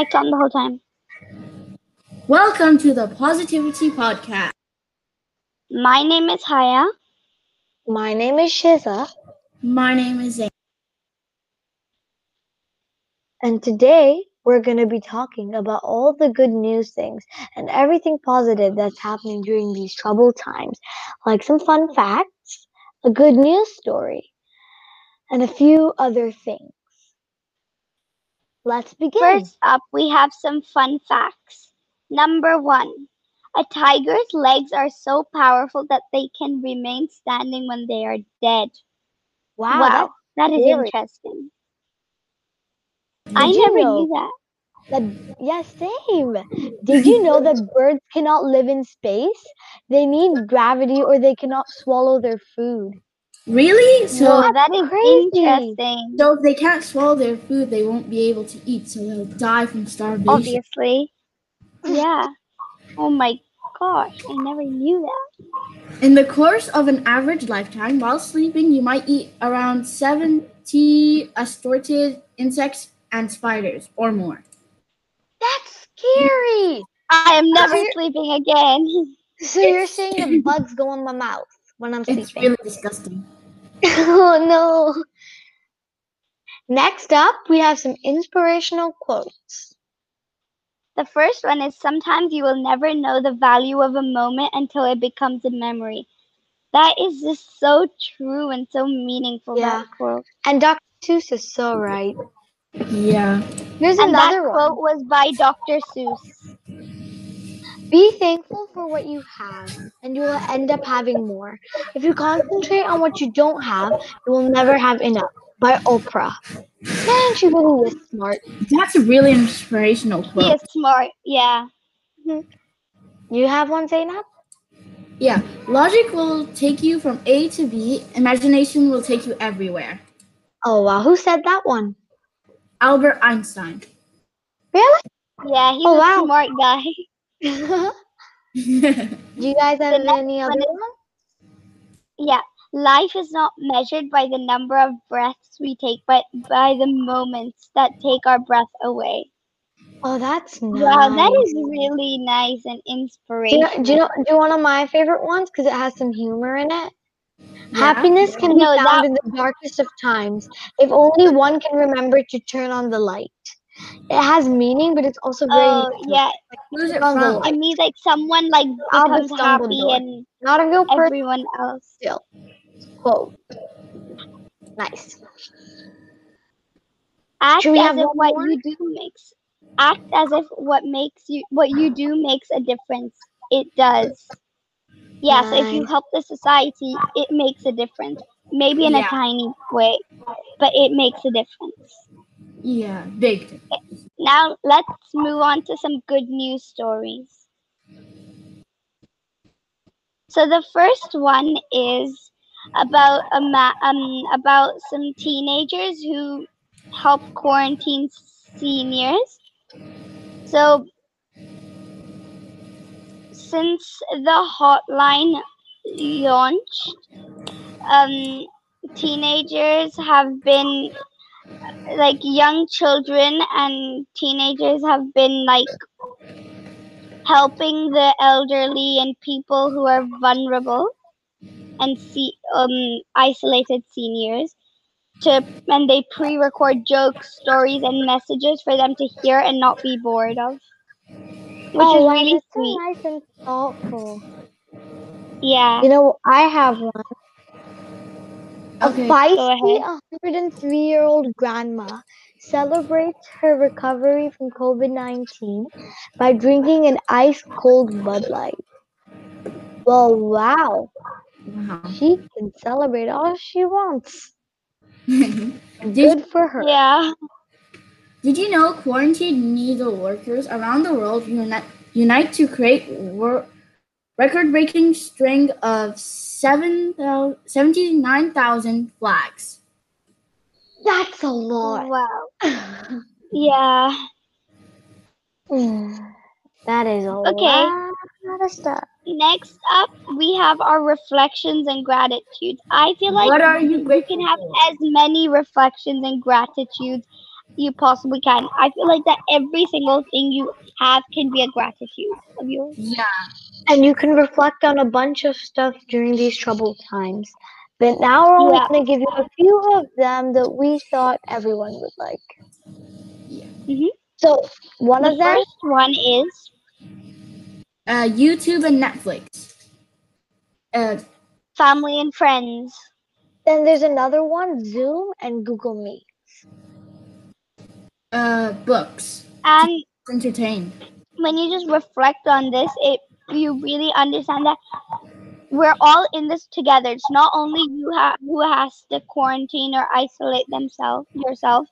mic's on the whole time. Welcome to the Positivity Podcast. My name is Haya. My name is Shiza, My name is Zane. and today we're going to be talking about all the good news things and everything positive that's happening during these troubled times, like some fun facts, a good news story, and a few other things. Let's begin. First up, we have some fun facts. Number one, a tiger's legs are so powerful that they can remain standing when they are dead. wow, Wow, that is scary. interesting. Did I never know knew that. that yeah, same. Did you know that birds cannot live in space? They need gravity or they cannot swallow their food. Really? So, no, that is crazy. interesting. so if they can't swallow their food, they won't be able to eat, so they'll die from starvation. Obviously. Yeah. Oh my gosh, I never knew that. In the course of an average lifetime, while sleeping, you might eat around 70 assorted insects and spiders or more. That's scary. I am never you're- sleeping again. So you're saying the bugs go in my mouth when I'm It's really disgusting. oh no. Next up, we have some inspirational quotes. The first one is sometimes you will never know the value of a moment until it becomes a memory. That is just so true and so meaningful. Yeah. That quote. And Dr. Seuss is so right. Yeah. Here's And that another quote was by Dr. Seuss. Be thankful for what you have, and you will end up having more. If you concentrate on what you don't have, you will never have enough. By Oprah. Man, she really is smart. That's a really inspirational He quote. is smart. Yeah. Hmm. You have one, Zainab? Yeah. Logic will take you from A to B, imagination will take you everywhere. Oh wow, who said that one? Albert Einstein. Really? Yeah, he's Oh, a wow. smart guy. Do you guys have next any other ones? Yeah. Life is not measured by the number of breaths we take, but by the moments that take our breath away. Oh, that's nice. Wow, that is really nice and Do you, inspirational. know, do you know? Do you one of my favorite ones because it has some humor in it? Yeah. Happiness can be No, found that- in the darkest of times if only one can remember to turn on the light. It has meaning, but it's also very Oh, literal. yeah. Who's it From the from? It means like someone like Albert becomes happy Dumbledore. and not a real person. everyone else. Still, quote. Nice. Act Should we as have if what more? you do makes act as if what makes you what you do makes a difference. It does. Yeah, so if you help the society, it makes a difference. Maybe in a tiny way, but it makes a difference. Yeah. Now let's move on to some good news stories. So the first one is about a um about some teenagers who help quarantine seniors. So since the hotline launched, um, teenagers have been like young children and teenagers have been like helping the elderly and people who are vulnerable and see um isolated seniors to and they pre-record jokes stories and messages for them to hear and not be bored of which oh, is really that's so nice and thoughtful. yeah You know, I have one. A feisty 103 year old grandma celebrates her recovery from COVID 19 by drinking an ice cold Bud Light. Well, wow. Wow. She can celebrate all she wants. Good for her. yeah did you know quarantine needle workers around the world unite, unite to create wor- record-breaking string of 7, 79,000 flags? That's a lot. wow yeah that is a Okay. lot of stuff. Next up, we have our reflections and gratitudes. I feel like what are you you can have as many reflections and gratitudes you possibly can. I feel like that every single thing you have can be a gratitude of yours. Yeah. And you can reflect on a bunch of stuff during these troubled times. But now we're only Yeah. going to give you a few of them that we thought everyone would like. Yeah. Mhm. So, one The of them, first one is Uh, YouTube and Netflix. Uh, family and friends. then there's another one Zoom and Google Meet. uh, books. And Entertain. when you just reflect on this, it you really understand that we're all in this together. It's not only you ha- who has to quarantine or isolate themselves yourself.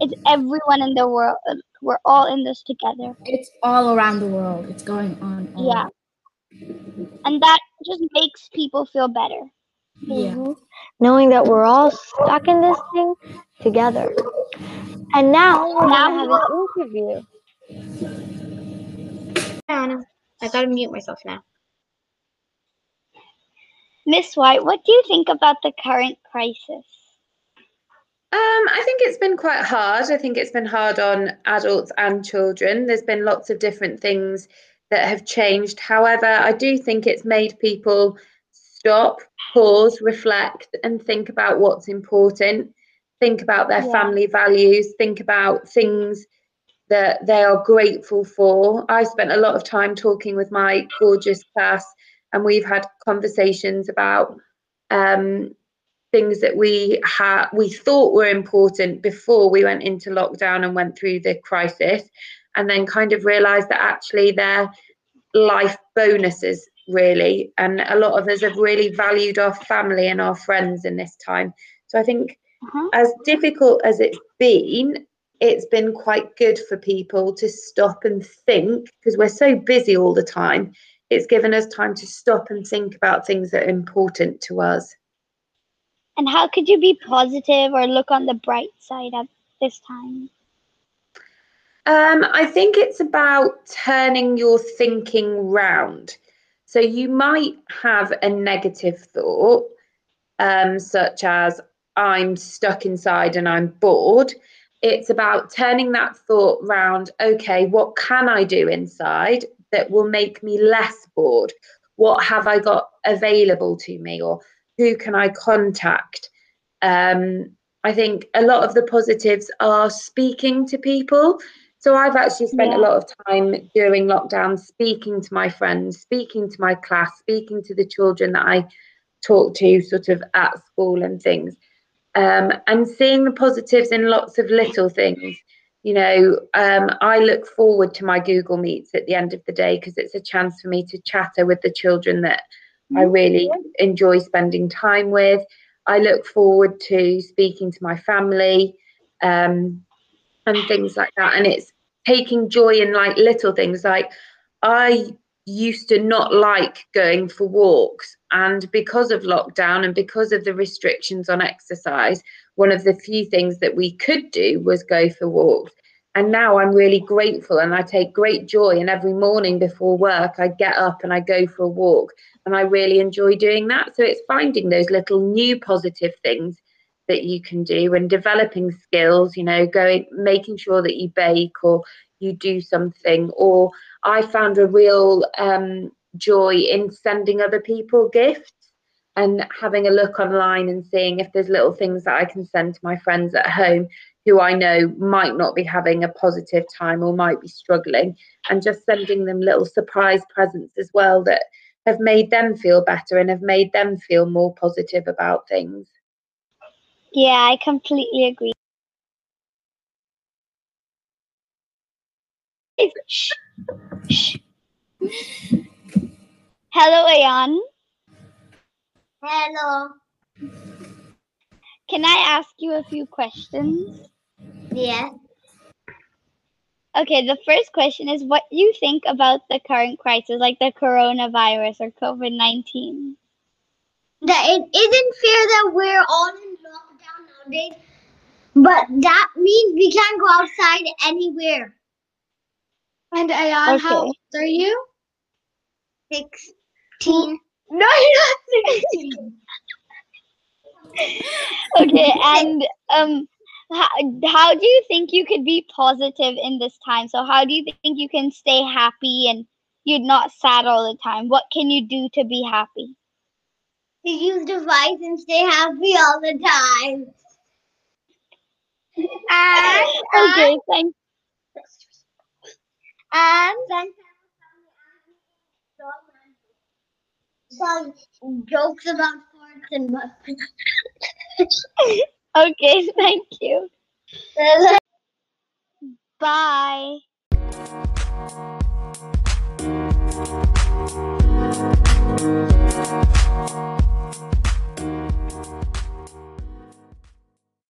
It's everyone in the world. We're all in this together. It's all around the world. It's going on. All Yeah. And that just makes people feel better. Yeah. Mhm. Knowing that we're all stuck in this thing together. And now we're Now gonna have an interview. Anna, I gotta mute myself now. Miss White, what do you think about the current crisis? Um, I think it's been quite hard. I think it's been hard on adults and children. There's been lots of different things that have changed. However, I do think it's made people stop, pause, reflect, and think about what's important. Think about their Yeah. family values. Think about things that they are grateful for. I've spent a lot of time talking with my gorgeous class, and we've had conversations about um, things that we had we thought were important before we went into lockdown and went through the crisis and then kind of realized that actually they're life bonuses really and a lot of us have really valued our family and our friends in this time so i think Uh-huh. as difficult as it's been it's been quite good for people to stop and think because we're so busy all the time it's given us time to stop and think about things that are important to us And how could you be positive or look on the bright side at this time? Um, I think it's about turning your thinking round. So you might have a negative thought, um, such as I'm stuck inside and I'm bored. It's about turning that thought round. Okay, what can I do inside that will make me less bored? What have I got available to me, or who can I contact? Um, I think a lot of the positives are speaking to people. So I've actually spent Yeah. a lot of time during lockdown speaking to my friends, speaking to my class, speaking to the children that I talk to sort of at school and things. Um, and seeing the positives in lots of little things. You know, um, I look forward to my Google Meets at the end of the day because it's a chance for me to chatter with the children that I really enjoy spending time with. I look forward to speaking to my family um, and things like that. And it's taking joy in like little things. Like I used to not like going for walks. And because of lockdown and because of the restrictions on exercise, one of the few things that we could do was go for walks. And now I'm really grateful and I take great joy. And every morning before work, I get up and I go for a walk. And I really enjoy doing that. So it's finding those little new positive things that you can do and developing skills, you know, going, making sure that you bake or you do something. Or I found a real um, joy in sending other people gifts and having a look online and seeing if there's little things that I can send to my friends at home who I know might not be having a positive time or might be struggling, and just sending them little surprise presents as well that have made them feel better and have made them feel more positive about things. Yeah, I completely agree. Hello, Ayan. Hello. Can I ask you a few questions? Yes. Okay, the first question is what you think about the current crisis, like the coronavirus or COVID 19? That it isn't fair that we're all in lockdown nowadays, but that means we can't go outside anywhere. And Ayan, how old are you? Sixteen. No, you're not sixteen. Okay, and um, how, how do you think you could be positive in this time? So how do you think you can stay happy and you're not sad all the time? What can you do to be happy? To use device and stay happy all the time. And Okay, thank and then some jokes about farts and okay, thank you. Bye.